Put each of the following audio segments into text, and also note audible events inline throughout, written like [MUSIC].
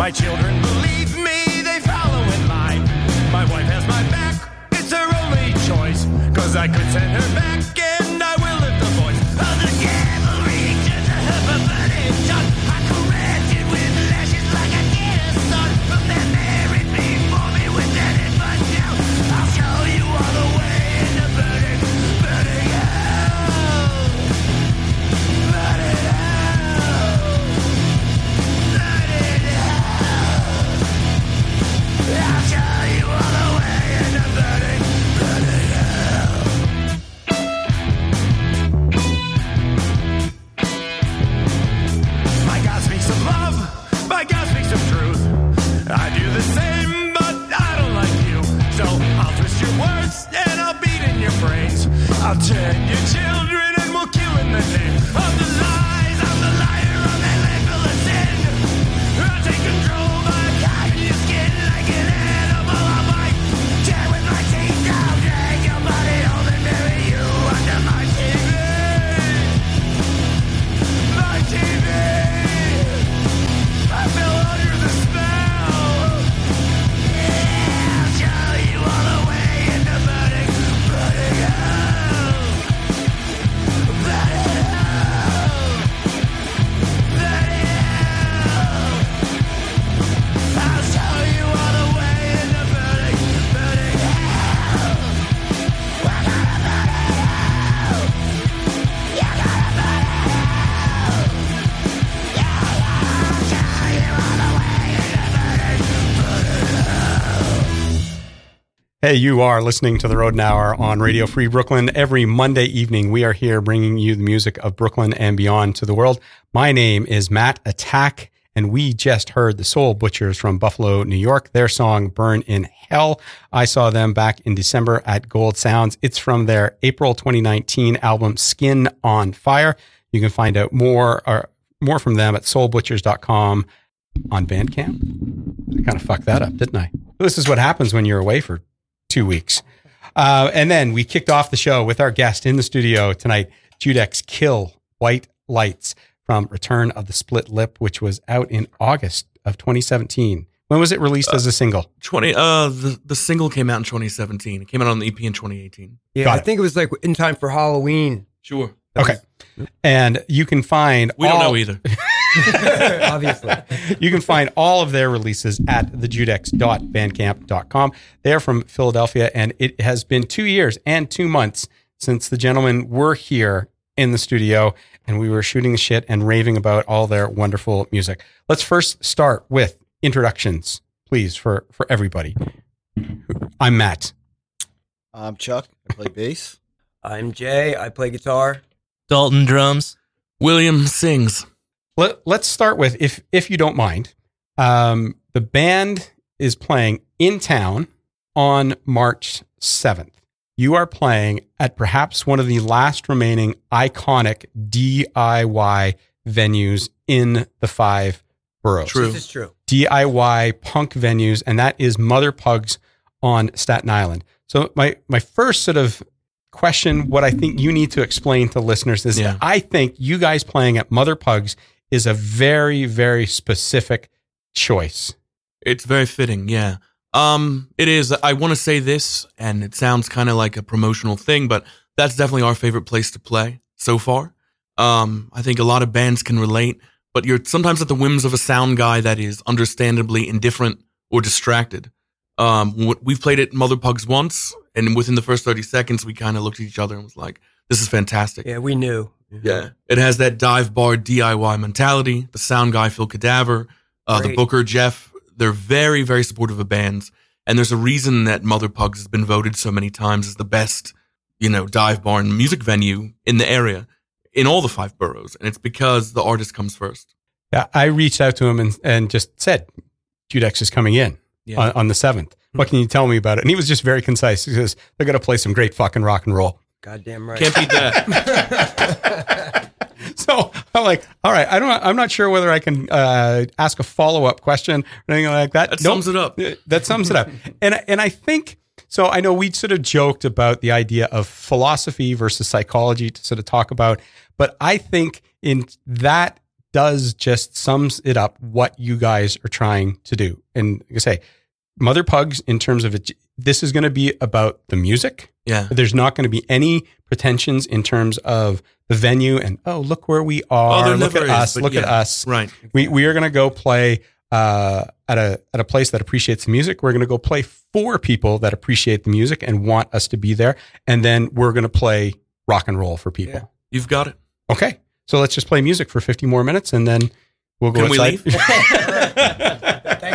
My children believe me, they follow in line. My wife has my back, it's her only choice. Cause I could send her back Hey, you are listening to the Road Hour on Radio Free Brooklyn. Every Monday evening, we are here bringing you the music of Brooklyn and beyond to the world. My name is Matt Attack, and we just heard the Soul Butchers from Buffalo, New York. Their song "Burn in Hell." I saw them back in December at Gold Sounds. It's from their April 2019 album "Skin on Fire." You can find out more or more from them at soulbutchers.com on Bandcamp. I kind of fucked that up, didn't I? This is what happens when you're away for two weeks. Uh, and then we kicked off the show with our guest in the studio tonight, Judex Kill White Lights from Return of the Split Lip, which was out in August of 2017. When was it released as a single? 20 uh the, the single came out in 2017 it came out on the ep in 2018 Yeah, Got I it. think it was like in time for Halloween. sure Okay. And you can find we don't know either [LAUGHS] [LAUGHS] Obviously. you can find all of their releases at thejudex.bandcamp.com. They're from Philadelphia, and it has been two years and two months since the gentlemen were here in the studio and we were shooting the shit and raving about all their wonderful music. Let's first start with introductions, please, for, for everybody. I'm Matt. I'm Chuck. I play bass. I'm Jay. I play guitar. Dalton drums. william sings Let, let's start with, if if you don't mind, um, the band is playing in town on March 7th. You are playing at perhaps one of the last remaining iconic DIY venues in the five boroughs. True. This is true. DIY punk venues, and that is Mother Pugs on Staten Island. So my my first sort of question, what I think you need to explain to listeners is Yeah. I think you guys playing at Mother Pugs is a very, very specific choice. it's very fitting yeah um it is i want to say this and it sounds kind of like a promotional thing but that's definitely our favorite place to play so far um i think a lot of bands can relate but you're sometimes at the whims of a sound guy that is understandably indifferent or distracted um we've played at mother pugs once and within the first 30 seconds we kind of looked at each other and was like this is fantastic Yeah, we knew. Yeah. It has that dive bar DIY mentality. The sound guy, Phil Cadaver, uh, the booker, Jeff, they're very, very supportive of bands. And there's a reason that Mother Pugs has been voted so many times as the best, you know, dive bar and music venue in the area, in all the five boroughs. And it's because the artist comes first. Yeah, I reached out to him and, and just said, Judex is coming in Yeah. on, on the 7th. What can you tell me about it? And he was just very concise. He says, they're going to play some great fucking rock and roll. Goddamn right. Can't beat [LAUGHS] that. [LAUGHS] So I'm like, all right, I don't, I'm not sure whether I can uh, ask a follow up question or anything like that. That Nope. sums it up. Uh, That sums it up. [LAUGHS] And and I think so. I know we sort of joked about the idea of philosophy versus psychology to sort of talk about, but I think in that does just sums it up what you guys are trying to do. And like I say, Mother Pugs, in terms of it, this is going to be about the music. Yeah. There's not going to be any pretensions in terms of the venue and oh look where we Oh, are, there look at is, us, but look at us. Right. We we are going to go play uh, at a at a place that appreciates the music. We're going to go play for people that appreciate the music and want us to be there, and then we're going to play rock and roll for people. Yeah. You've got it. Okay, so let's just play music for fifty more minutes, and then we'll go Can we leave? [LAUGHS] [LAUGHS]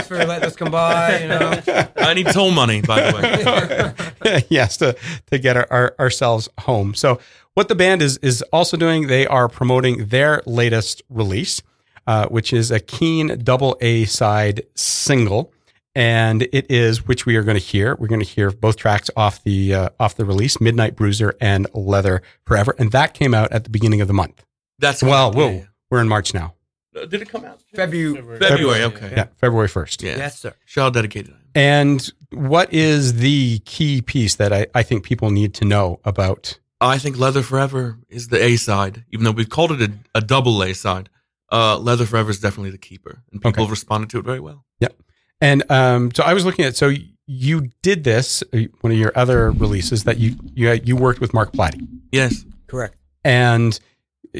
Thanks for letting us come by. You know. I need toll money, by the way. [LAUGHS] yes, to to get our, our, ourselves home. So what the band is is also doing, they are promoting their latest release, uh, which is a Keen double A side single, and it is which we are going to hear. We're going to hear both tracks off the uh, off the release, Midnight Bruiser and Leather Forever, and that came out at the beginning of the month. That's Well, yeah, whoa, we're in March now. Uh, Did it come out? February. February, okay. Yeah, February first. Yeah. Yes, sir. Shout out dedicated. And what is the key piece that I, I think people need to know about I think Leather Forever is the A side, even though we've called it a, a double A side. Uh, Leather Forever is definitely the keeper, and people Okay. have responded to it very well. Yep. And um, so I was looking at so you did this uh, one of your other releases that you you you worked with Mark Plati, Yes. Correct. and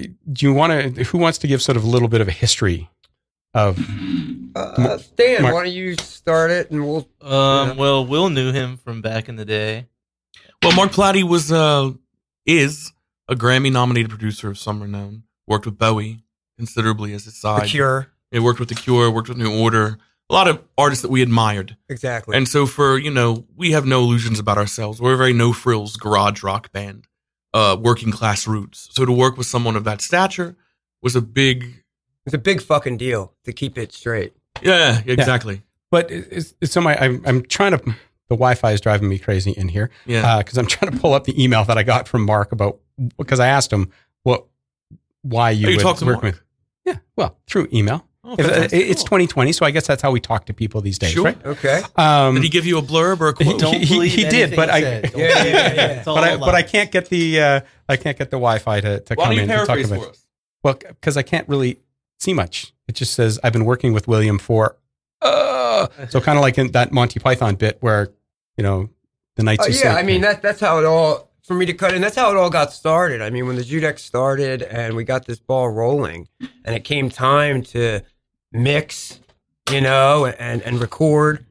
do you want to? Who wants to give sort of a little bit of a history of? Uh, Stan, Mark. why don't you start it and we'll. Um, Yeah. well, Will knew him from back in the day. Well, Mark Plati was uh is a Grammy nominated producer of some renown. Worked with Bowie considerably as his The side. Cure. It worked with The Cure, worked with New Order. a lot of artists that we admired. Exactly. And so for, you know, we have no illusions about ourselves. We're a very no frills garage rock band, uh, working class roots. So to work with someone of that stature was a big, it's a big fucking deal to keep it straight. yeah, exactly. But it's, it's so my I'm, I'm trying to the Wi-Fi is driving me crazy in here Yeah. because I'm trying to pull up the email that I got from Mark about because I asked him what why you, Oh, you would talked to work Mark? with yeah well through email. Oh, If- uh, fantastic. it's 2020, so I guess that's how we talk to people these days, Sure. right? Okay. Um, Did he give you a blurb or a quote? He- he- he did, but I- Yeah, yeah, yeah. But I, but I can't get the uh, I can't get the Wi-Fi to, to Why come in to talk paraphrase about. for us? Well, because I can't really see much. It just says I've been working with William for uh, so kind of like in that Monty Python bit where you know the Knights. Uh, yeah, Satan- I mean that that's how it all for me to cut in. That's how it all got started. I mean, when the Judex started and we got this ball rolling, and it came time to mix, you know, and and record.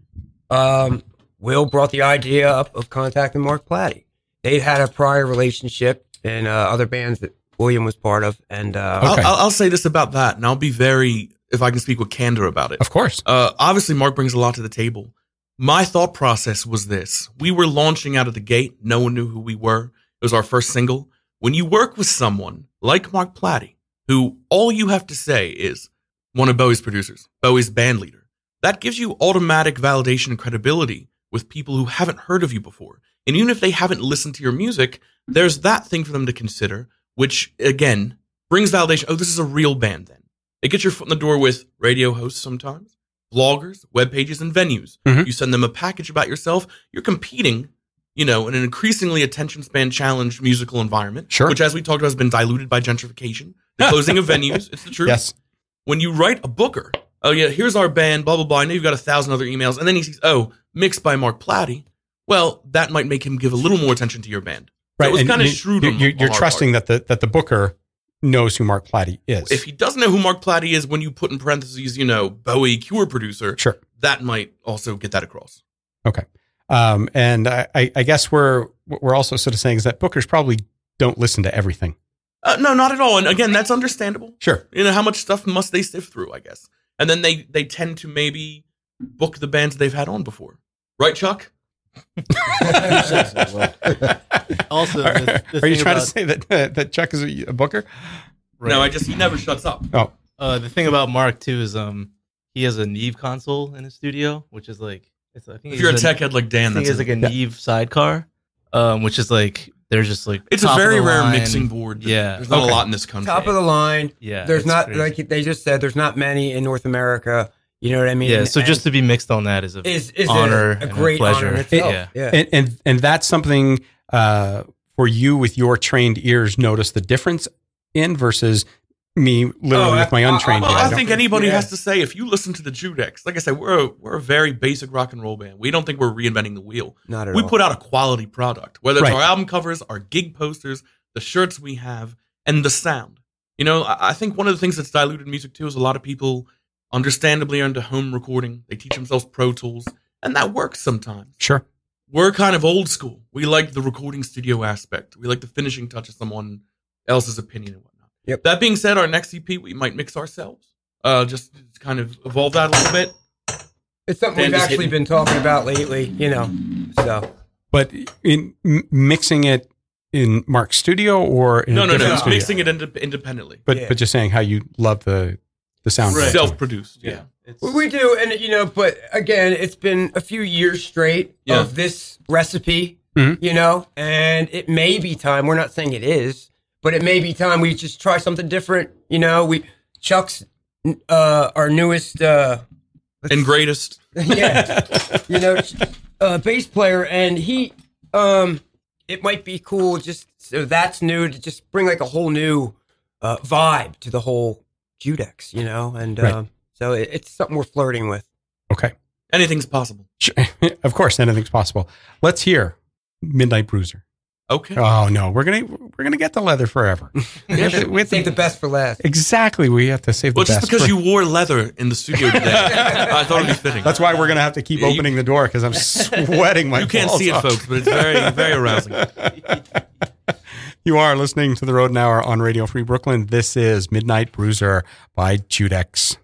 Um, Will brought the idea up of contacting Mark Plati. They'd had a prior relationship in uh, other bands that William was part of, and uh, Okay. I'll, I'll, I'll say this about that, and I'll be very, if I can speak with candor about it. of course. Uh, obviously, Mark brings a lot to the table. My thought process was this: we were launching out of the gate. No one knew who we were. It was our first single. When you work with someone like Mark Plati, who all you have to say is one of Bowie's producers, Bowie's band leader, that gives you automatic validation and credibility with people who haven't heard of you before. And even if they haven't listened to your music, there's that thing for them to consider, which again brings validation. Oh, this is a real band then. It gets your foot in the door with radio hosts sometimes, bloggers, web pages, and venues. Mhm. You send them a package about yourself. You're competing, you know, in an increasingly attention span challenged musical environment. Sure. Which, as we talked about, has been diluted by gentrification, the closing of [LAUGHS] venues. It's the truth. Yes. When you write a booker, oh yeah, here's our band, blah blah blah. I know you've got a thousand other emails, and then he sees, oh, mixed by Mark Plati. Well, that might make him give a little more attention to your band. So Right. it was kind of shrewd. You're, you're, you're our trusting that the that the booker knows who Mark Plati is. If he doesn't know who Mark Plati is, when you put in parentheses, you know, Bowie Cure producer, sure. that might also get that across. Okay. Um, and I, I I guess we're we're also sort of saying is that bookers probably don't listen to everything. Uh, no, not at all. And again, that's understandable. Sure. You know, how much stuff must they sift through? I guess, and then they they tend to maybe book the bands they've had on before, right, Chuck? [LAUGHS] Also, Are, the- the are you thing trying to say that uh, that Chuck is a, a booker? No, I just he never shuts up. Oh, Uh, the thing about Mark too is um he has a Neve console in his studio, which is like it's I think If you're a it's tech head like I Dan, think that's it's a, like a Neve sidecar, um, which is like they're just like it's a top of very the rare line. mixing board. Yeah. there's not Okay. a lot in this country. top of the line. Yeah, There's not crazy. like they just said. There's not many in North America. You know what I mean? yeah. So And just to be mixed on that is a is is honor a, a and great pleasure. honor in itself. Yeah. yeah. and and and that's something uh, for you with your trained ears notice the difference in versus me literally Oh, with my I- I- untrained I think anybody Yeah. has to say if you listen to the Judex, like I said, we're a, we're a very basic rock and roll band. We don't think we're reinventing the wheel. Not at We all. put out a quality product, whether it's Right. our album covers, our gig posters, the shirts we have, and the sound. You know, I, I think one of the things that's diluted music too is a lot of people, understandably, are into home recording. They teach themselves Pro Tools, and that works sometimes. sure. We're kind of old school. We like the recording studio aspect. We like the finishing touch of someone else's opinion and whatnot. Yep. That being said, our next EP we might mix ourselves. Uh, just kind of evolve that a little bit. it's something Dan we've actually been talking about lately. You know, so But in m- mixing it in Mark's studio or in No, a no, no, no. studio? Mixing it inde- independently. But Yeah. but just saying how you love the the sound. Right. Self-produced. Yeah. It's, Well, we do, and you know, but again, it's been a few years straight Yeah. of this recipe. Mhm. You know, and it may be time. We're not saying it is, but it may be time we just try something different. You know, we Chuck's uh, our newest. Uh, And greatest. [LAUGHS] yeah, you know, uh, bass player, and he, um, it might be cool just so that's new to just bring like a whole new uh, vibe to the whole Judex, you know, and Right. um, so it, it's something we're flirting with. Okay. Anything's possible. Sure. [LAUGHS] of course, anything's possible. Let's hear Midnight Bruiser. Okay. Oh no, we're gonna we're gonna get the leather forever. [LAUGHS] We have to- we have to- Save the best for last. exactly. We have to save the well, just best. because for- you wore leather in the studio today, I thought it'd be fitting. That's why we're gonna have to keep Yeah, you- opening the door because I'm sweating my. you can't balls see it, folks, but it's very, very arousing. [LAUGHS] You are listening to the Road Hour on Radio Free Brooklyn. This is Midnight Bruiser by Judex.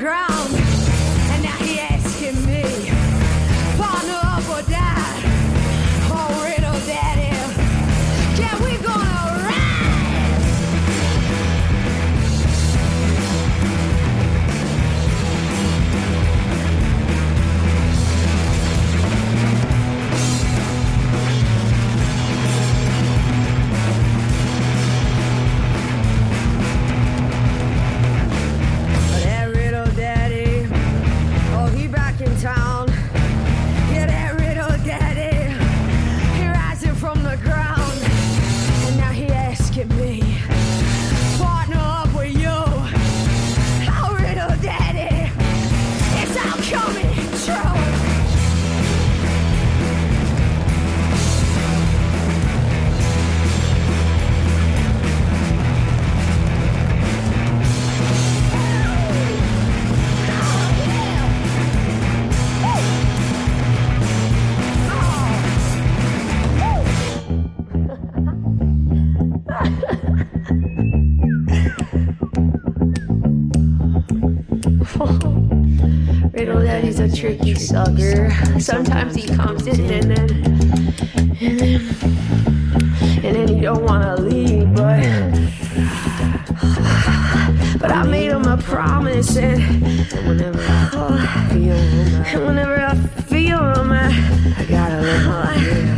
Ground. Daddy's a tricky sucker. Sometimes he comes in and then, and then, and then he don't wanna leave, but, but I made him a promise, and whenever I feel him, and whenever I feel him, I, I gotta let him.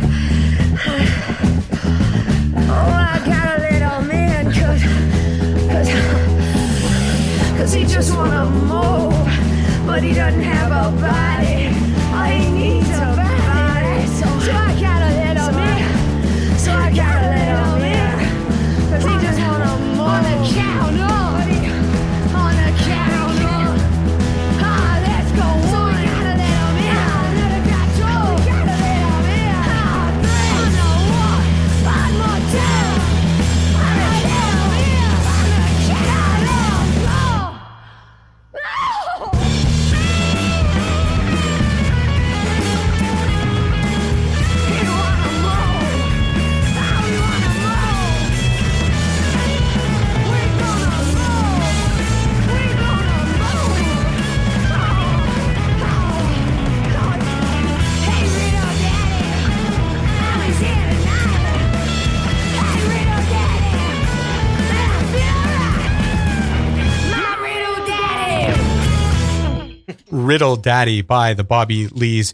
Oh, I got a little man, cause, cause, cause he just wanna move but he doesn't have a body. Daddy by the Bobby Lees.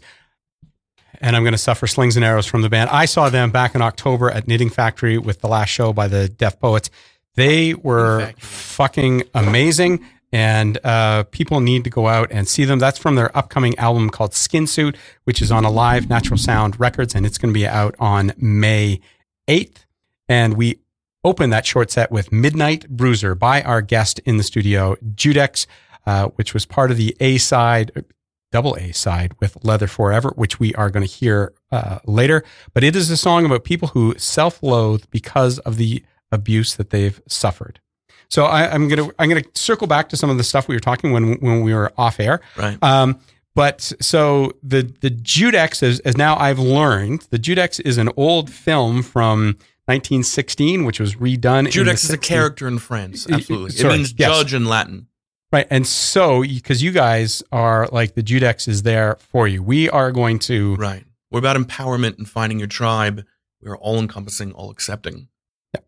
And I'm going to suffer slings and arrows from the band. I saw them back in October at Knitting Factory with the last show by the Deaf Poets. They were fucking amazing. And uh, people need to go out and see them. That's from their upcoming album called Skin Suit, which is on Alive Natural Sound Records, and it's going to be out on May 8th. And we open that short set with Midnight Bruiser by our guest in the studio, Judex, uh, which was part of the A side, double A side with Leather Forever, which we are going to hear uh, later. But it is a song about people who self loathe because of the abuse that they've suffered. So I, I'm gonna I'm gonna circle back to some of the stuff we were talking when when we were off air. Right. Um, but so the the Judex is as now I've learned the Judex is an old film from 1916, which was redone. in the Judex is a character in France. Absolutely. sorry, it means yes. judge in Latin. Right. And so, because you guys are like the Judex is there for you, we are going to. Right. We're about empowerment and finding your tribe. We're all encompassing, all accepting. Yeah.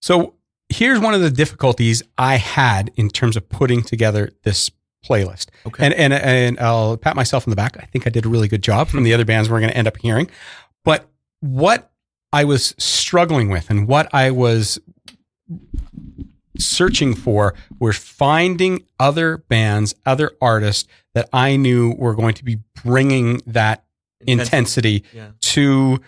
So, here's one of the difficulties I had in terms of putting together this playlist. Okay. And, and, and I'll pat myself on the back. I think I did a really good job from the hmm. other bands we're going to end up hearing. But what I was struggling with and what I was searching for were finding other bands, other artists that I knew were going to be bringing that intensity Yeah. to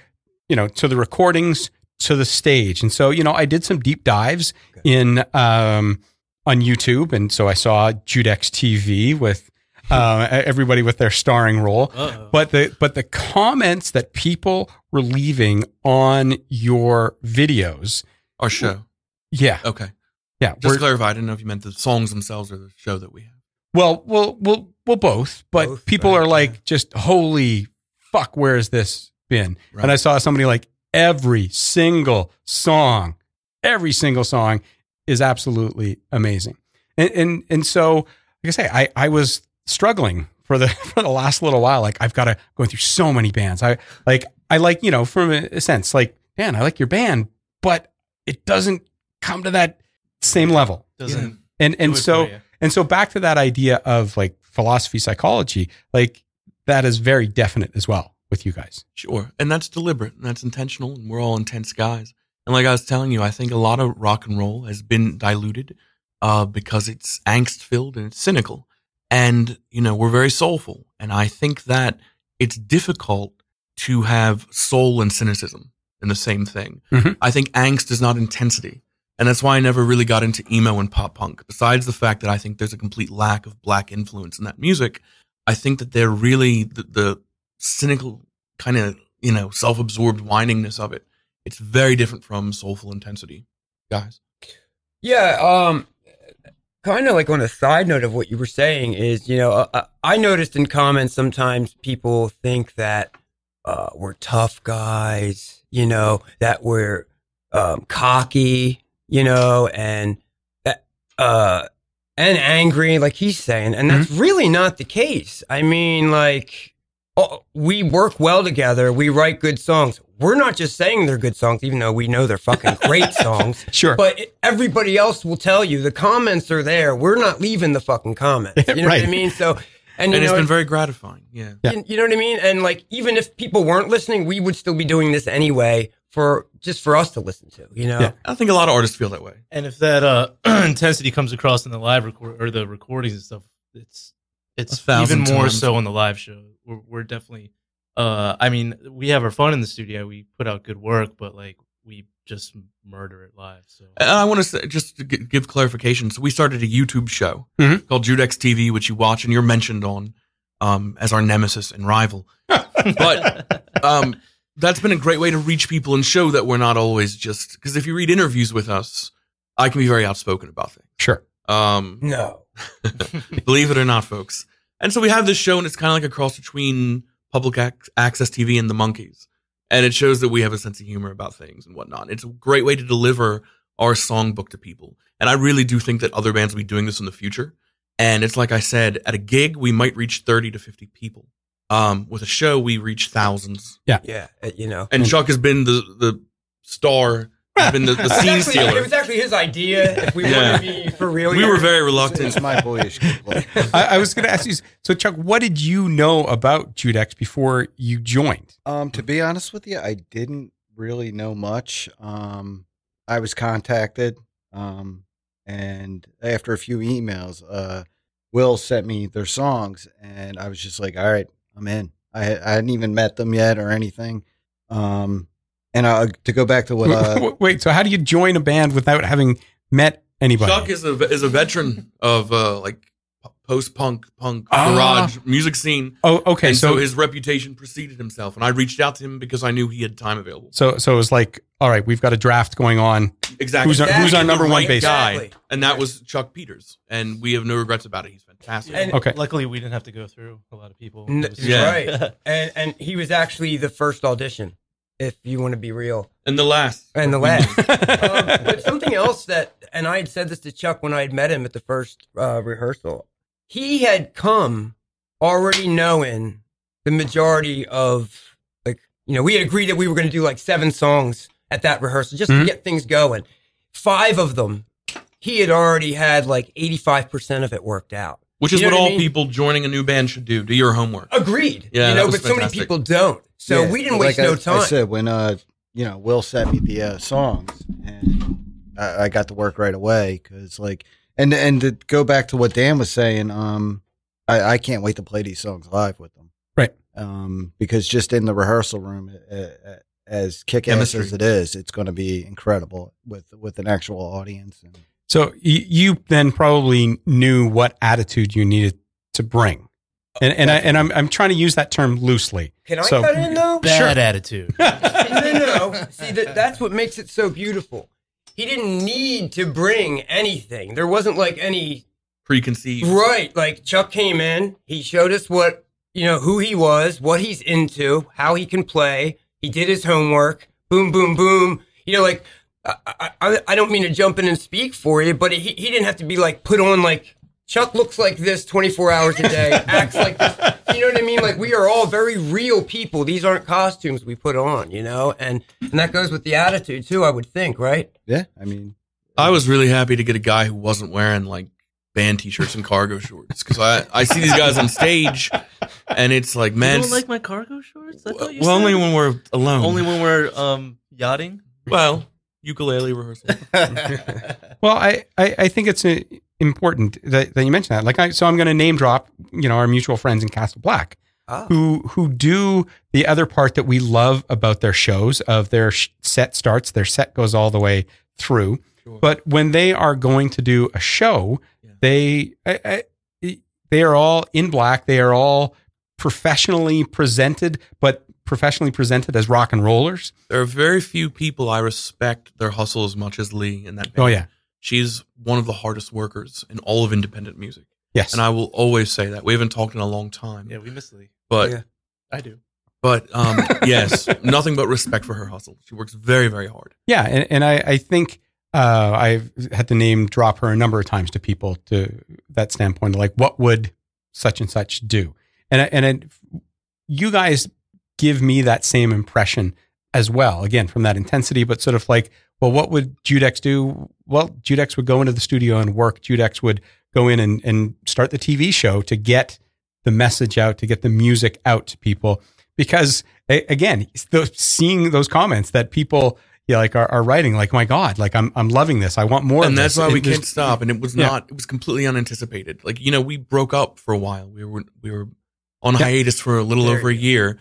you know to the recordings to the stage and so you know i did some deep dives in um on youtube and so i saw judex tv with uh, [LAUGHS] everybody with their starring role Uh-oh. but the but the comments that people were leaving on your videos Our show. yeah Okay. Yeah Just were- to clarify, I didn't know if you meant the songs themselves or the show that we have. well well well well both but Both, people right, are like just holy fuck where has this been Right. and i saw somebody like every single song every single song is absolutely amazing. And and and so, like I say, I I was struggling for the [LAUGHS] for the last little while. Like I've got to go through so many bands. I like I like you know from a, a sense like man, I like your band, but it doesn't come to that same level. Doesn't And and so and so back to that idea of like philosophy psychology, like that is very definite as well with you guys. Sure. And that's deliberate and that's intentional. And we're all intense guys. And like I was telling you, I think a lot of rock and roll has been diluted uh, because it's angst filled and it's cynical. And, you know, we're very soulful. And I think that it's difficult to have soul and cynicism in the same thing. Mhm. I think angst is not intensity. And that's why I never really got into emo and pop punk. Besides the fact that I think there's a complete lack of black influence in that music, I think that they're really the, the cynical kind of, you know, self absorbed whiningness of it. It's very different from soulful intensity, guys. Yeah, um, kind of like on a side note of what you were saying is, you know, uh, I noticed in comments sometimes people think that uh, we're tough guys, you know, that we're um, cocky, you know, and uh, and angry, like he's saying, and that's really not the case. I mean, like. Oh, we work well together. We write good songs. We're not just saying they're good songs, even though we know they're fucking great [LAUGHS] songs. Sure. But it, everybody else will tell you the comments are there. We're not leaving the fucking comments. [LAUGHS] You know Right. what I mean? So, and you And it's know, been very gratifying. Yeah. Yeah. you, you know what I mean? And like, even if people weren't listening, we would still be doing this anyway for just for us to listen to. You know? Yeah. I think a lot of artists feel that way. And if that uh, [CLEARS THROAT] intensity comes across in the live record or the recordings and stuff, it's it's even more times. so on the live show. We're, we're definitely. Uh, I mean, we have our fun in the studio. We put out good work, but like we just murder it live. So And I want to say, just to gi- give clarification. So we started a YouTube show Mhm. called Judex TV, which you watch and you're mentioned on um, as our nemesis and rival. [LAUGHS] but um, that's been a great way to reach people and show that we're not always just because if you read interviews with us, I can be very outspoken about things. Sure. Um, No. [LAUGHS] believe it or not, folks. And so we have this show, and it's kind of like a cross between public ac- access TV and the Monkees. And it shows that we have a sense of humor about things and whatnot. It's a great way to deliver our songbook to people. And I really do think that other bands will be doing this in the future. And it's like I said, at a gig, we might reach 30 to 50 people. Um, with a show, we reach thousands. Yeah. uh, You know. And Chuck has been the, the star, has been the, the [LAUGHS] It was scene actually- stealer. It was actually his idea. If we Yeah. want to be for real, We were very reluctant. It's my boyish giggle. [LAUGHS] I, I was going to ask you. So, Chuck, what did you know about Judex before you joined? Um, to be honest with you, I didn't really know much. Um, I was contacted, um, and after a few emails, uh, Will sent me their songs, and I was just like, "All right, I'm in." I, had- I hadn't even met them yet or anything. Um, and uh, to go back to what uh, Wait, wait, so how do you join a band without having met anybody? Chuck is a is a veteran of uh, like post punk punk Ah. garage music scene. oh, okay. and so, So, his reputation preceded himself, and I reached out to him because I knew he had time available. so, so it was like, all right, we've got a draft going on. Exactly. Who's our- who's our The number one right bassist? guy, and that was Chuck Peters, and we have no regrets about it. He's fantastic. And- Okay. luckily, we didn't have to go through a lot of people. N- Yeah. Right. [LAUGHS] and and he was actually the first audition, if you want to be real. and the last, And the last. [LAUGHS] um, but something else that, and I had said this to Chuck when I had met him at the first uh, rehearsal. He had come already knowing the majority of, like, you know, we had agreed that we were going to do like seven songs at that rehearsal just Mhm. to get things going. Five of them, he had already had like 85% of it worked out. which is You know what what I all people joining a new band should do. Do your homework. Agreed. Yeah, you know, was but so many people don't. So Yeah, we didn't like waste I- no time. I said when uh, you know, Will sent me the uh, songs, and I, I got to work right away because like, and and to go back to what Dan was saying, um, I, I can't wait to play these songs live with them, Right. Um, because just in the rehearsal room, uh, as kick ass as it is, it's going to be incredible with with an actual audience. And So you, you then probably knew what attitude you needed to bring, and and I and I'm I'm trying to use that term loosely. Can I So- cut in though? Bad attitude. [LAUGHS] no, no, no. See, that, that's what makes it so beautiful. He didn't need to bring anything. There wasn't like any Preconceived. right. Like Chuck came in, he showed us what you know who he was, what he's into, how he can play. He did his homework. Boom, boom, boom. You know, like I, I, I don't mean to jump in and speak for you, but he, he didn't have to be like put on like Chuck looks like this 24 hours a day, [LAUGHS] acts like this. You know what I mean? Like we are all very real people. These aren't costumes we put on, you know, and and that goes with the attitude too. I would think, right? Yeah, I mean, I was really happy to get a guy who wasn't wearing like band t-shirts and cargo shorts because I, I see these guys on stage and it's like You man don't like my cargo shorts? I thought you well only when we're alone only when we're um yachting. well ukulele rehearsal [LAUGHS] [LAUGHS] Well, I, I, I think it's uh important that, that you mentioned that. Like, I, so I'm going to name drop, you know, our mutual friends in Castle Black, Ah. who who do the other part that we love about their shows. Of their sh- set starts, their set goes all the way through. Sure. But when they are going to do a show, Yeah. they I, I, they are all in black. They are all professionally presented, but professionally presented as rock and rollers. there are very few people I respect their hustle as much as Lee in that band. Oh yeah, she's one of the hardest workers in all of independent music yes. and I will always say that we haven't talked in a long time Yeah, we miss Lee. but Yeah. I do. but um [LAUGHS] yes nothing but respect for her hustle she works very very hard Yeah, and, and I, I think uh, I've had to name drop her a number of times to people to that standpoint, like what would such and such do, and I- and it, you guys give me that same impression as well. Again, from that intensity, but sort of like, well, what would Judex do? Well, Judex would go into the studio and work. Judex would go in and, and start the TV show to get the message out, to get the music out to people. Because again, those, seeing those comments that people yeah, like are, are writing, like, my God, like I'm I'm loving this. I want more. and that's this. why we can't stop. And it was Yeah. not. It was completely unanticipated. Like you know, we broke up for a while. We were we were on Yeah. hiatus for a little There over a year,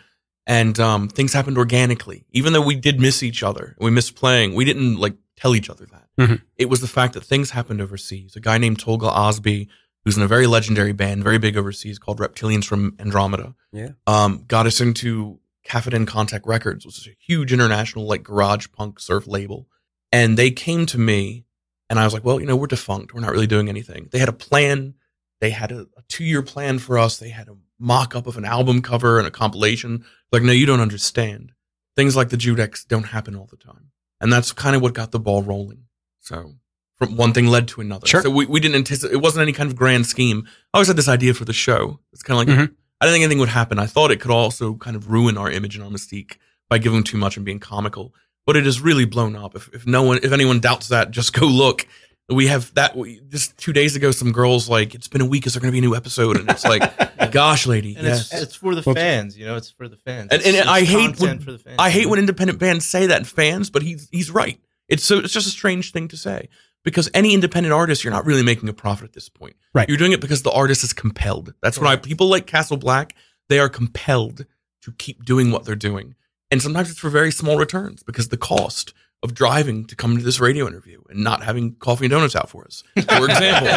and um, things happened organically. Even though we did miss each other, we missed playing. We didn't like tell each other that. Mhm. It was the fact that things happened overseas. A guy named Tolga Özbey, who's in a very legendary band, very big overseas, called Reptilians from Andromeda. Yeah. Um, got us into Cafetin Contact Records, which is a huge international like garage punk surf label. And they came to me and I was like, well, you know, we're defunct. We're not really doing anything. They had a plan. They had a, a two year plan for us. They had a mock up of an album cover and a compilation. Like, no, you don't understand. Things like the Judex don't happen all the time. And that's kind of what got the ball rolling. So from one thing led to another. Sure. So we, we didn't anticipate, it wasn't any kind of grand scheme. I always had this idea for the show. It's kind of like, Mhm. I didn't think anything would happen. I thought it could also kind of ruin our image and our mystique by giving too much and being comical. But it has really blown up. If, if no one, if anyone doubts that, just go look. We have that. We, just two days ago, some girls like, it's been a week. Is there going to be a new episode? And it's like, [LAUGHS] gosh, lady, And yes. it's it's for the fans, you know. It's for the fans. And- It's- and it's I hate when- for the fans. I hate when independent bands say that fans, but he's he's right. It's so it's just a strange thing to say because any independent artist, you're not really making a profit at this point. Right. You're doing it because the artist is compelled. That's what I people like Castle Black. They are compelled to keep doing what they're doing, and sometimes it's for very small returns because the cost of driving to come to this radio interview and not having coffee and donuts out for us, for example,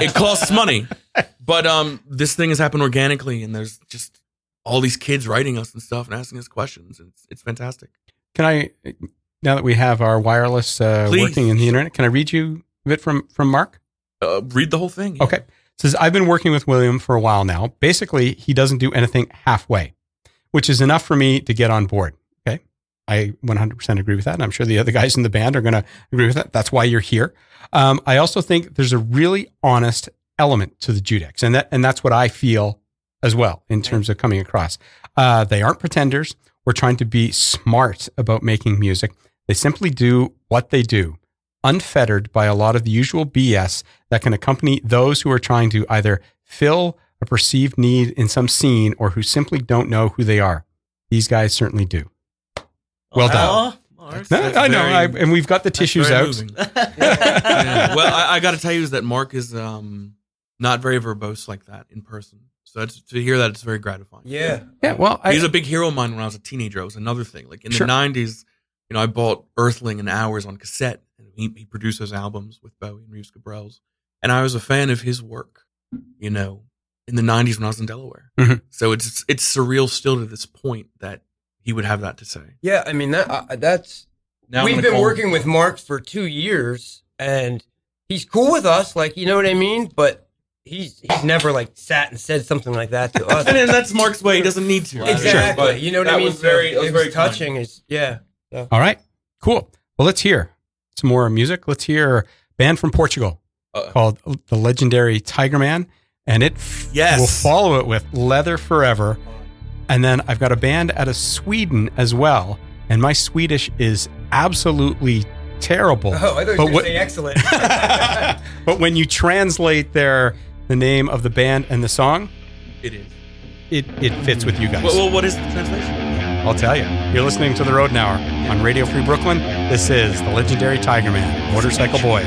it costs money. But um, this thing has happened organically, and there's just all these kids writing us and stuff and asking us questions, and it's, it's fantastic. Can I, now that we have our wireless uh, Please. working in the internet, can I read you a bit from from Mark? Uh, read the whole thing. Okay. It says, I've been working with William for a while now. Basically, he doesn't do anything halfway, which is enough for me to get on board. I 100% agree with that. And I'm sure the other guys in the band are going to agree with that. That's why you're here. Um, I also think there's a really honest element to the Judex. And that, and that's what I feel as well in terms of coming across. Uh, they aren't pretenders. We're trying to be smart about making music. They simply do what they do unfettered by a lot of the usual BS that can accompany those who are trying to either fill a perceived need in some scene or who simply don't know who they are. These guys certainly do. Well done. Aw, Mark. No, I know, very- I, and we've got the tissues out. moving. [LAUGHS] Yeah. Well, I, I got to tell you is that Mark is um, not very verbose like that in person. So that's, to hear that, it's very gratifying. Yeah. Yeah, well, I, He's a big hero of mine when I was a teenager. It was another thing. Like in Sure. the '90s, you know, I bought Earthling and Hours on cassette, and he, he produced those albums with Bowie and Reeves Gabrels, and I was a fan of his work. You know, in the '90s when I was in Delaware. Mhm. So it's it's surreal still to this point that he would have that to say. Yeah. I mean, that uh, that's Now we've been call- working with Mark for two years, and he's cool with us. Like, you know what I mean? But he's he's never like sat and said something like that to [LAUGHS] us. And then that's Mark's way. He doesn't need to. exactly. But you know what I mean? was very- So that was it very was kind. touching. Is yeah. all right, cool. Well, let's hear some more music. Let's hear a band from Portugal Uh. called the legendary Tigerman, and it f- Yes. will follow it with Leather Forever. And then I've got a band out of Sweden as well, and my Swedish is absolutely terrible. Oh, I thought you were what- say excellent. [LAUGHS] but when you translate their the name of the band and the song, It is. it, it fits with you guys. Well, well, what is the translation? I'll tell you. You're listening to the Road Hour on Radio Free Brooklyn. This is the legendary Tigerman, Motorcycle Boy.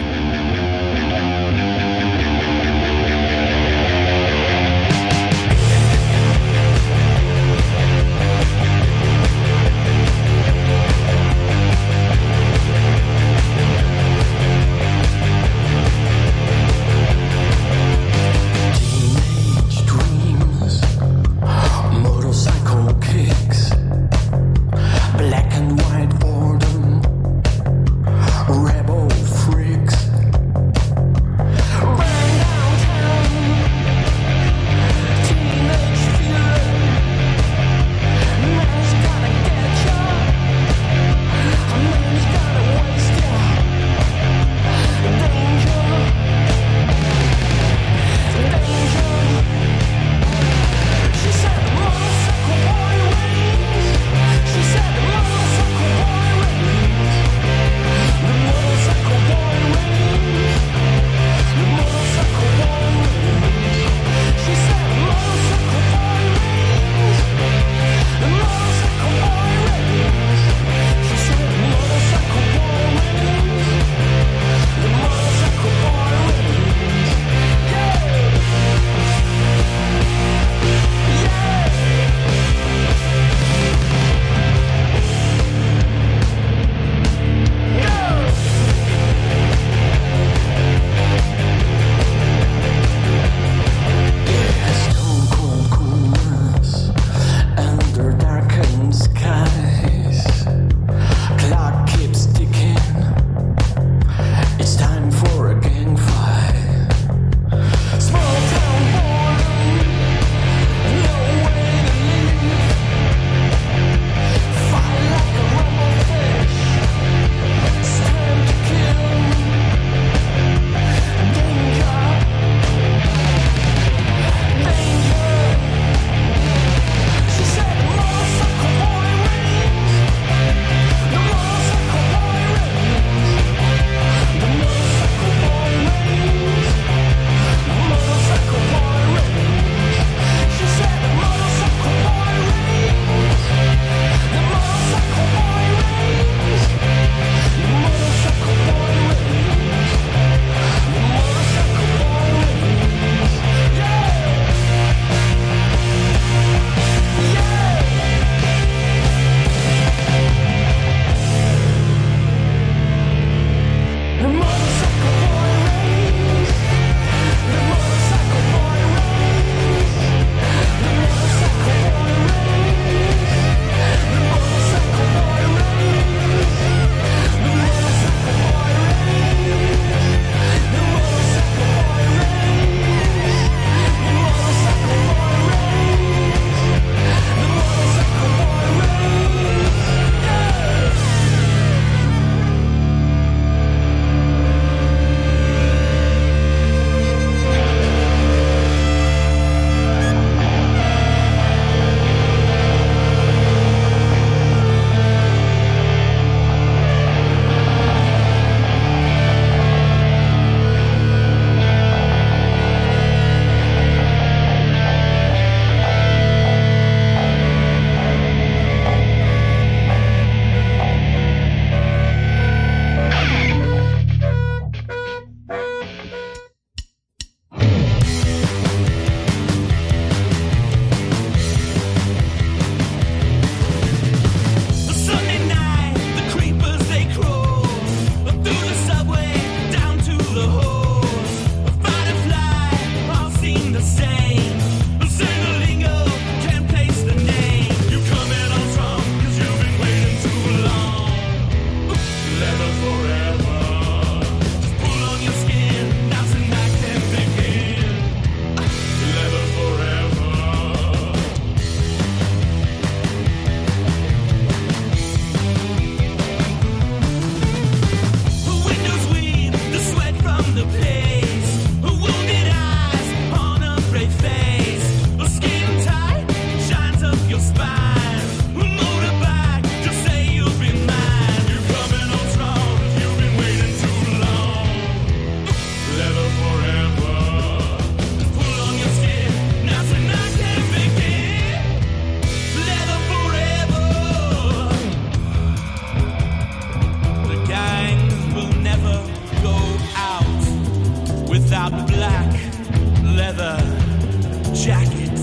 black leather jacket.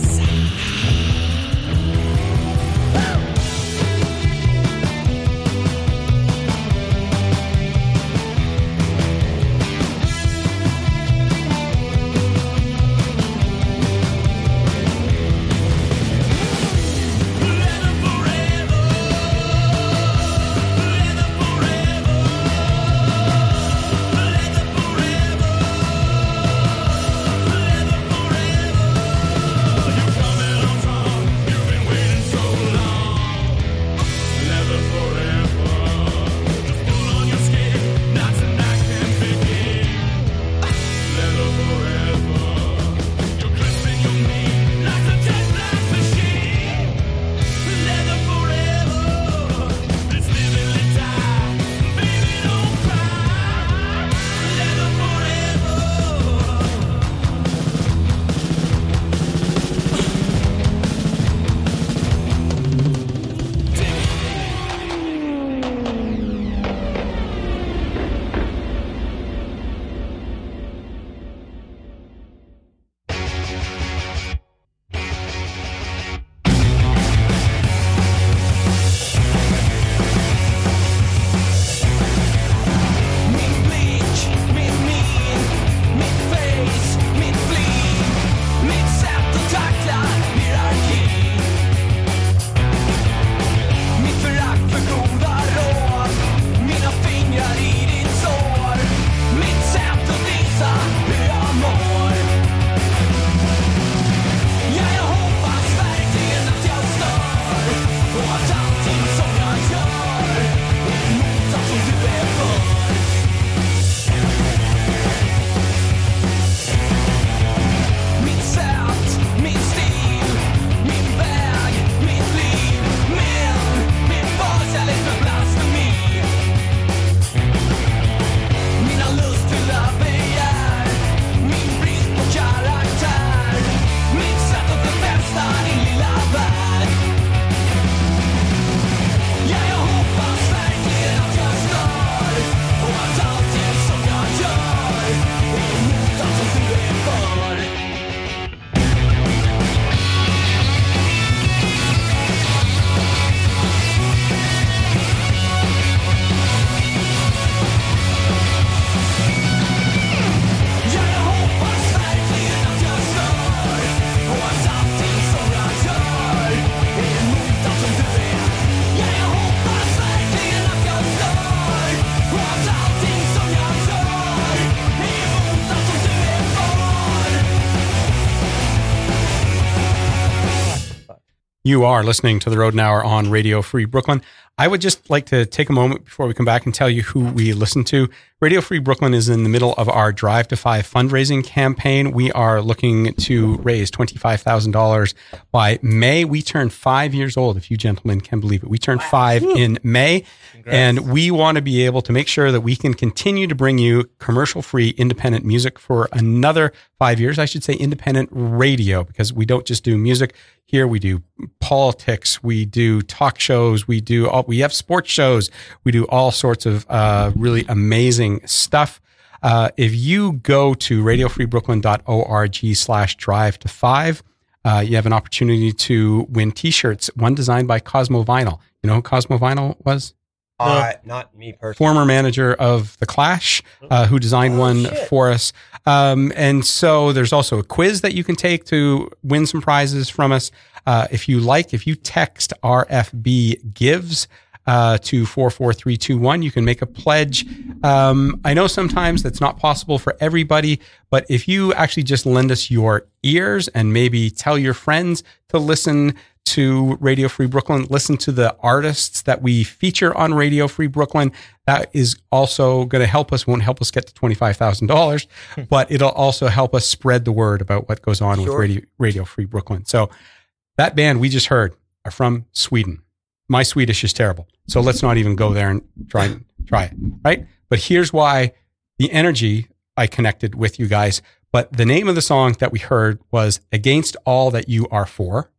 You are listening to the Road Hour on Radio Free Brooklyn. I would just like to take a moment before we come back and tell you who we listen to. Radio Free Brooklyn is in the middle of our Drive to Five fundraising campaign. We are looking to raise $25,000 by May. We turn five years old, if you gentlemen can believe it. We turn five in May. And we want to be able to make sure that we can continue to bring you commercial free independent music for another five years. I should say independent radio because we don't just do music here. We do politics. We do talk shows. We do all, we have sports shows. We do all sorts of uh, really amazing stuff. Uh, if you go to radiofreebrooklyn.org slash drive to five, uh, you have an opportunity to win t-shirts, one designed by Cosmo Vinyl. You know who Cosmo Vinyl was? Uh, not me personally. former manager of the Clash, uh, who designed one for us. Um, and so there's also a quiz that you can take to win some prizes from us. Uh, if you like, if you text RFB gives uh, to 44321, you can make a pledge. Um, I know sometimes that's not possible for everybody, but if you actually just lend us your ears and maybe tell your friends to listen to Radio Free Brooklyn, listen to the artists that we feature on Radio Free Brooklyn. That is also going to help us, won't help us get to $25,000, [LAUGHS] but it'll also help us spread the word about what goes on with Radio, Radio Free Brooklyn. So that band we just heard are from Sweden. My Swedish is terrible. So let's not even go there and try and try it. Right. But here's why the energy I connected with you guys. But the name of the song that we heard was Against All That You Are For.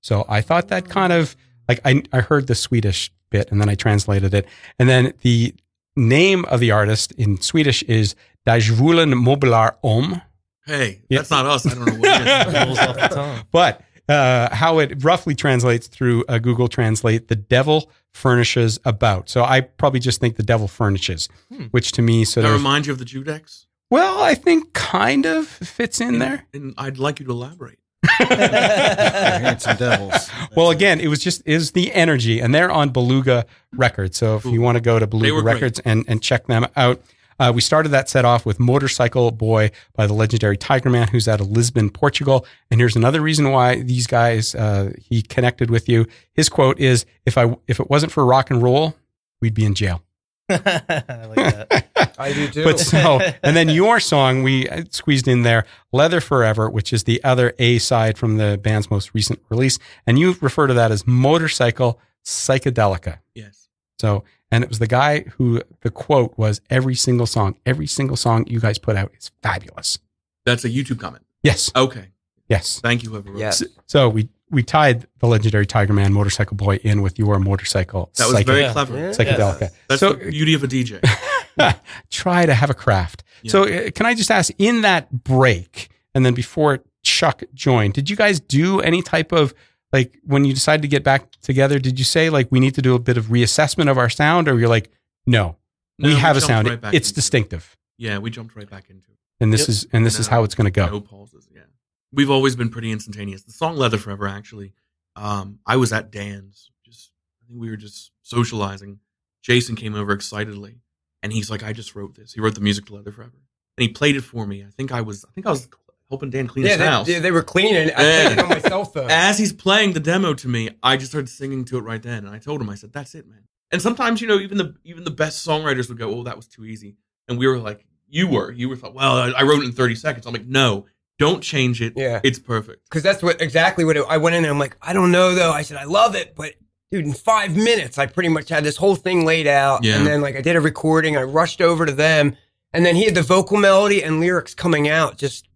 So I thought that kind of like I, I heard the Swedish bit and then I translated it. And then the name of the artist in Swedish is Djävulen Möblerar Om. Hey, Yeah. that's not us. I don't know what it is. [LAUGHS] Rolls off the tongue. But uh, how it roughly translates through uh, Google Translate, the devil furnishes about. So I probably just think the devil furnishes, Hmm. which to me sort That of, reminds you of the Judex? well, I think kind of fits in there. And I'd like you to elaborate. They're handsome devils. [LAUGHS] Well, again, it was just is the energy, and they're on Beluga Records. So if you want to go to Beluga were great. Records and and check them out, uh, we started that set off with "Motorcycle Boy" by the legendary Tigerman, who's out of Lisbon, Portugal. And here's another reason why these guys uh, he connected with you. His quote is, "If I if it wasn't for rock and roll, we'd be in jail." [LAUGHS] I like that. I do too. But so, and then your song we uh, squeezed in there, Leather Forever, which is the other A side from the band's most recent release. And you refer to that as Motorcycle Psychedelica. Yes. So, and it was the guy who the quote was every single song, every single song you guys put out is fabulous. That's a YouTube comment. Yes. Okay. Yes. Thank you, whoever wrote Yes. it. So we, we tied the legendary Tigerman Motorcycle Boy in with your motorcycle. That was psyche- very clever. Yeah. psychedelica. That's so the beauty of a DJ. [LAUGHS] try to have a craft. Yeah. So, uh, can I just ask in that break, and then before Chuck joined, did you guys do any type of like when you decided to get back together? Did you say like we need to do a bit of reassessment of our sound, or you're like, no, No, we have a sound. right it's into it. distinctive, Yeah, we jumped right back into it. and this Yep. is and this is how it's going to go. No pauses. We've always been pretty instantaneous. The song Leather Forever, actually, um, I was at Dan's. Just, I think we were just socializing. Jason came over excitedly and he's like, I just wrote this. He wrote the music to Leather Forever. And he played it for me. I think I was, I think I was helping Dan clean yeah, his house. they, they, they were cleaning. I played it on my cell phone. As he's playing the demo to me, I just started singing to it right then. And I told him, I said, that's it, man. And sometimes, you know, even the even the best songwriters would go, oh, that was too easy. And we were like, you were. You were thought, well, I, I wrote it in 30 seconds. I'm like, no, don't change it. Yeah. It's perfect. Because that's what exactly what it, I went in and I'm like, I don't know though. I said, I love it, but dude, in five minutes, I pretty much had this whole thing laid out. Yeah. And then like I did a recording, I rushed over to them, and then he had the vocal melody and lyrics coming out just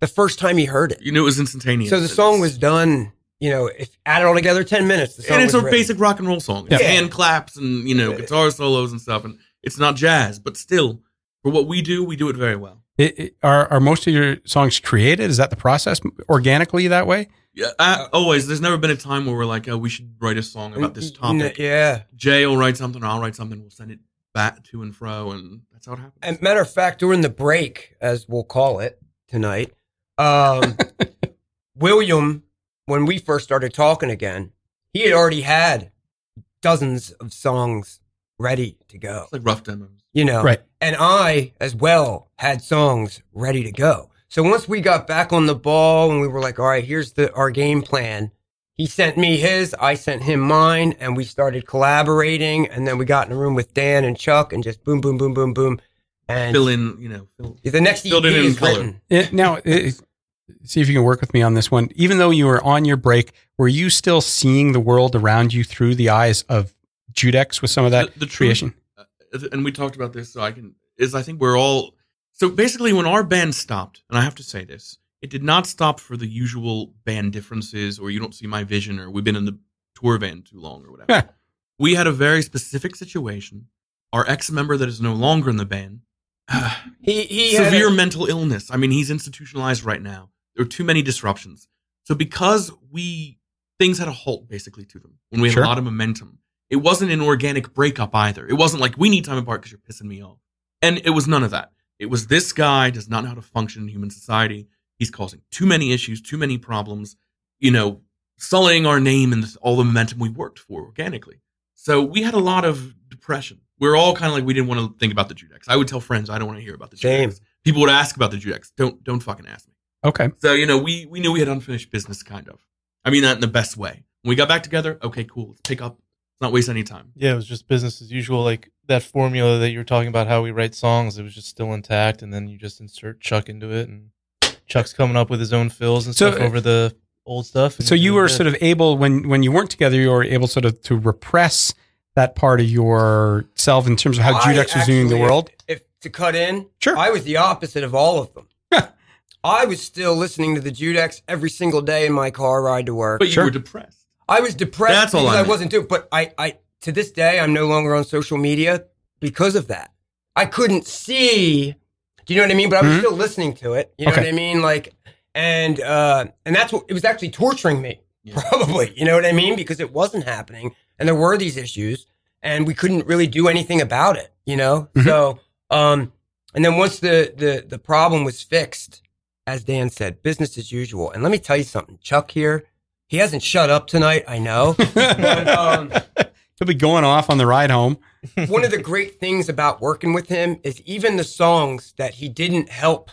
the first time he heard it. You knew it was instantaneous. So the song was done, you know, if added all together, 10 minutes. And it's a basic rock and roll song. It's Yeah. hand claps and you know guitar solos and stuff, and it's not jazz, but still, for what we do, we do it very well. It, it- are are most of your songs created? Is that the process organically that way? Yeah, uh, always. There's never been a time where we're like, oh, we should write a song about this topic. Yeah. Jay will write something, or I'll write something. We'll send it back to and fro, and that's how it happens. And matter of fact, during the break, as we'll call it tonight, um, [LAUGHS] William, when we first started talking again, he had already had dozens of songs ready to go. it's like rough demos. You know, Right. And I, as well, had songs ready to go. So once we got back on the ball and we were like, all right, here's the our game plan. he sent me his, I sent him mine, and we started collaborating. And then we got in a room with Dan and Chuck, and just boom, boom, boom, boom, boom. And Fill in, you know, fill, the next EP filled in is color. written. It, now, it, see if you can work with me on this one. Even though you were on your break, were you still seeing the world around you through the eyes of Judex with some of that The- the creation? uh, and we talked about this, so I can is I think we're all so basically when our band stopped, and I have to say this, it did not stop for the usual band differences or you don't see my vision or we've been in the tour van too long or whatever. Yeah. [LAUGHS] we had a very specific situation. Our ex member that is no longer in the band, [SIGHS] He, he had severe a- mental illness. I mean, he's institutionalized right now. There are too many disruptions. So because we things had a halt basically to them when we had Sure. a lot of momentum. It wasn't an organic breakup either. It wasn't like we need time apart because you're pissing me off. And it was none of that. It was this guy does not know how to function in human society. He's causing too many issues, too many problems, you know, sullying our name and all the momentum we worked for organically. So we had a lot of depression. We are all kind of like we didn't want to think about the Judex. I would tell friends I don't want to hear about the Same. Judex. People would ask about the Judex. Don't don't fucking ask me. Okay. So you know we we knew we had unfinished business, kind of. I mean that in the best way. When we got back together, okay, cool. Let's pick up. Let's not waste any time. Yeah, it was just business as usual. Like that formula that you were talking about, how we write songs, it was just still intact, and then you just insert Chuck into it, and Chuck's coming up with his own fills and So, stuff uh, over the old stuff. So you were good. sort of able when when you weren't together, you were able sort of to repress that part of yourself in terms of how I Judex was viewing the world. If, if to cut in, Sure. I was the opposite of all of them. I was still listening to the Judex every single day in my car ride to work. But you Sure. were depressed. I was depressed That's all because I I, meant. wasn't doing. But I, I to this day, I'm no longer on social media because of that. I couldn't see. Do you know what I mean? But I was Mhm. still listening to it. You know Okay. what I mean? Like, and uh, and that's what it was actually torturing me. Yeah. [LAUGHS] Probably, you know what I mean? Because it wasn't happening, and there were these issues, and we couldn't really do anything about it. You know, Mhm. so um, and then once the the the problem was fixed, as Dan said, business as usual. And let me tell you something, Chuck here, he hasn't shut up tonight. I know. [LAUGHS] But, um, He'll be going off on the ride home. [LAUGHS] one of the great things about working with him is even the songs that he didn't help,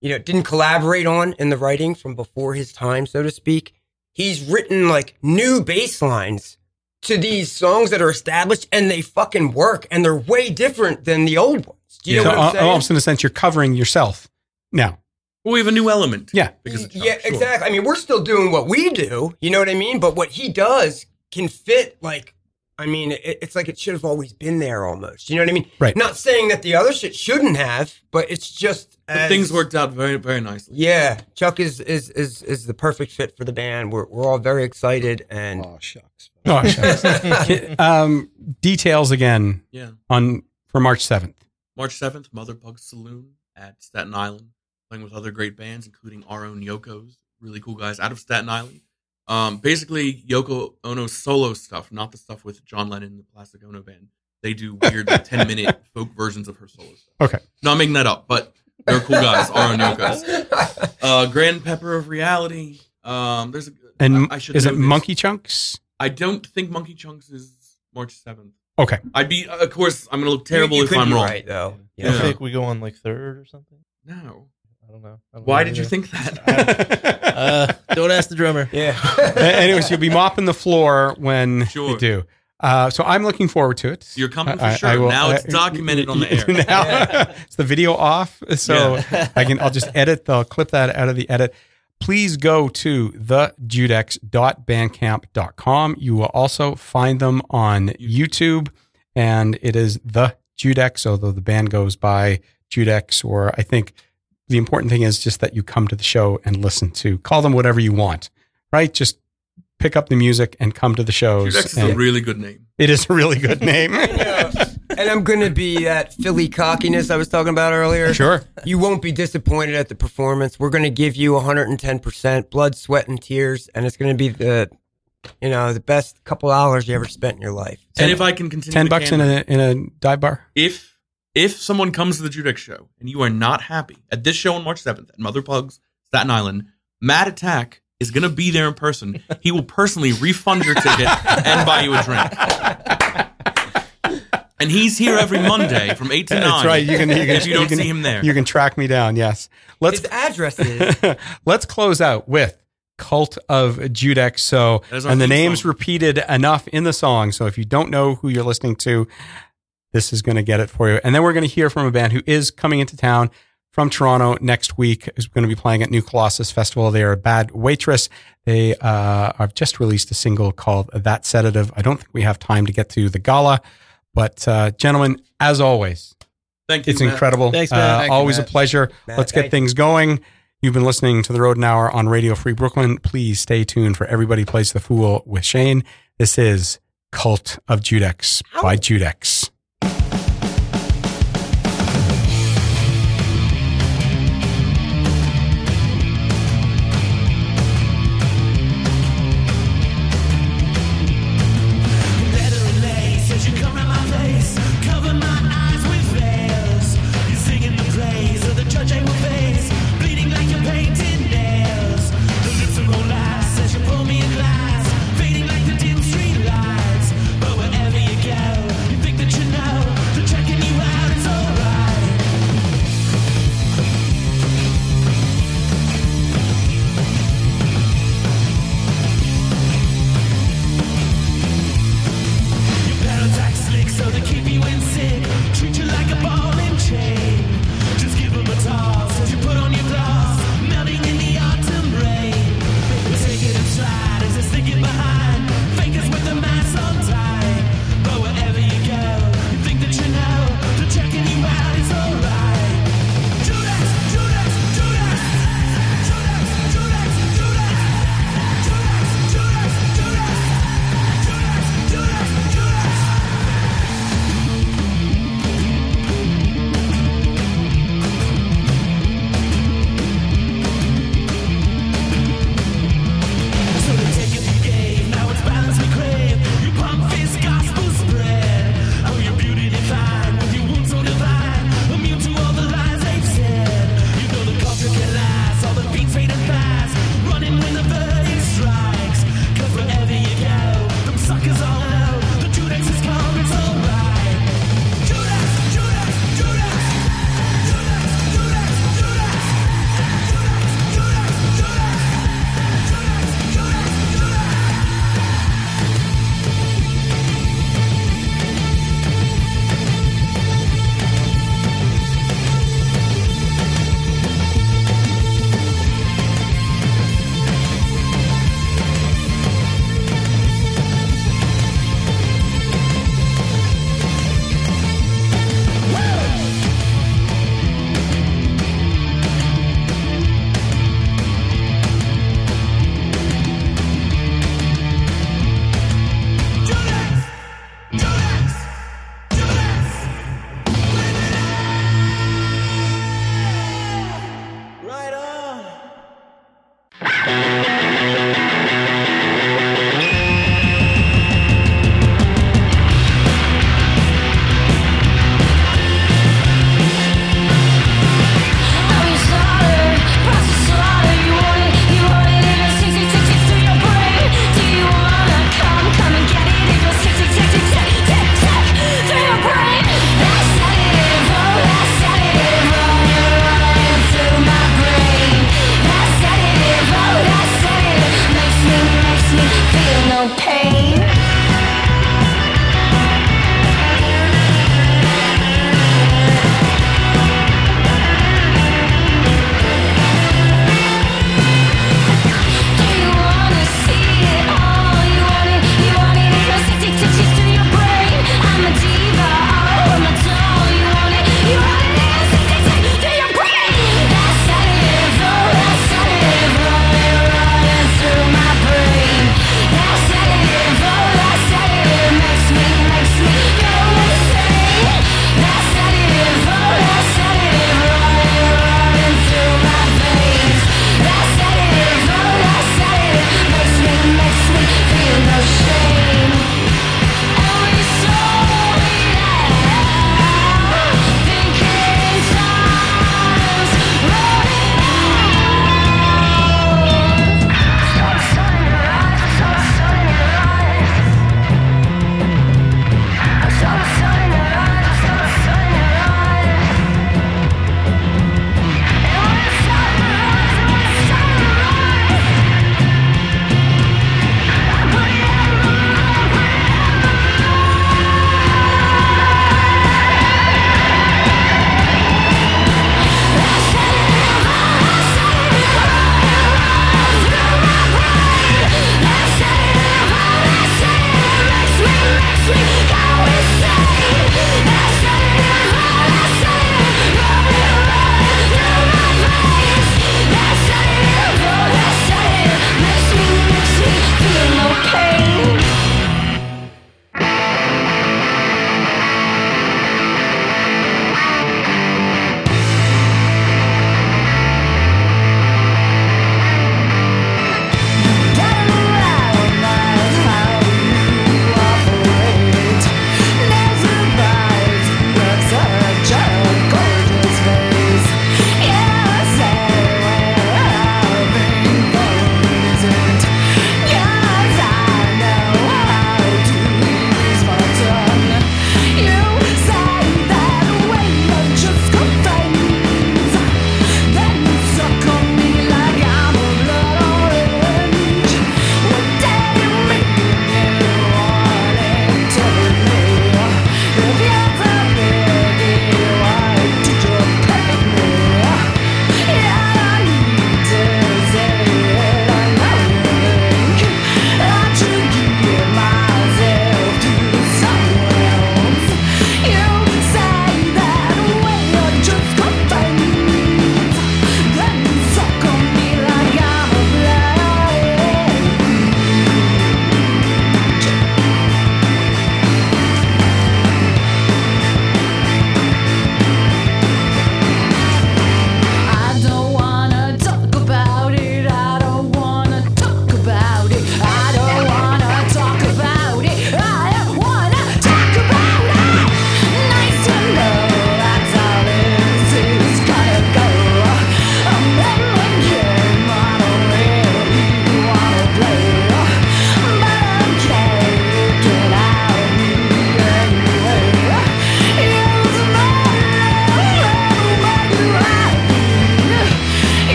you know, didn't collaborate on in the writing from before his time, so to speak. He's written like new bass lines to these songs that are established and they fucking work and they're way different than the old ones. Do you so know what I'm saying? almost in a sense, you're covering yourself now. Well, we have a new element. Yeah. Because of yeah, sure. exactly. I mean, we're still doing what we do. You know what I mean? But what he does can fit like. I mean, it, it's like it should have always been there almost. You know what I mean? Right. Not saying that the other shit shouldn't have, but it's just But as- things worked out very very nicely. Yeah, Chuck is is is is the perfect fit for the band. We're we're all very excited, and Oh shucks. [LAUGHS] Oh, shucks. [LAUGHS] um, details again Yeah. on for March seventh. March 7th, Mother Pug Saloon at Staten Island, playing with other great bands, including our own Yoko's, really cool guys out of Staten Island. Um, basically, Yoko Ono's solo stuff, not the stuff with John Lennon and the Plastic Ono band. They do weird 10 minute [LAUGHS] folk versions of her solo stuff. Okay. No, I'm making that up, but they're cool guys, our own Yoko's. [LAUGHS] Uh, Grand Pepper of Reality. Um, there's a, And I, I should is it this. Monkey Chunks? I don't think Monkey Chunks is March 7th. Okay. I'd be, of course, I'm going to look terrible You- you if I'm wrong. Right though. I Yeah. think we go on like third or something. No. I don't know. I don't Why know did you think that? [LAUGHS] Uh, don't ask the drummer. Yeah. [LAUGHS] Anyways, you'll be mopping the floor when Sure. you do. Uh, so I'm looking forward to it. You're coming for I- I sure. will- now it's I- documented on the [LAUGHS] air. now it's the video off, so I can. I'll just edit. They'll clip that out of the edit. Please go to thejudex.bandcamp.com. You will also find them on YouTube, and it is the Judex. Although the band goes by Judex, or I think the important thing is just that you come to the show and listen to. Call them whatever you want, right? Just pick up the music and come to the shows. Judex is and a really good name. it is a really good [LAUGHS] name. and I'm gonna be that Philly cockiness I was talking about earlier. sure. You won't be disappointed at the performance. We're going to give you 110% blood, sweat, and tears, and it's going to be the, you know, the best couple hours you ever spent in your life. and if I can continue, Ten the bucks in a in a dive bar. if if someone comes to the Judex show and you are not happy at this show on March 7th at Mother Pugs, Staten Island, Matt Attack is going to be there in person. He will personally refund your ticket and buy you a drink. [LAUGHS] And he's here every Monday from eight to nine. That's right. You can you can if you don't can, see him there. You can track me down. Yes. Let's His address is [LAUGHS] let's close out with Cult of Judex. So, That is our and the names song. repeated enough in the song. So, if you don't know who you're listening to, this is going to get it for you. And then we're going to hear from a band who is coming into town from Toronto next week. Is going to be playing at New Colossus Festival. They are a bad waitress. They uh, have just released a single called "That Sedative." I don't think we have time to get to the gala, but uh, gentlemen, as always, Thank you. it's Matt. incredible. Thanks, Matt. Uh, Thank you, always a pleasure. Matt, Let's get thank things going. You've been listening to the Road and Hour on Radio Free Brooklyn. Please stay tuned for Everybody Plays the Fool with Shane. This is Cult of Judex by Judex.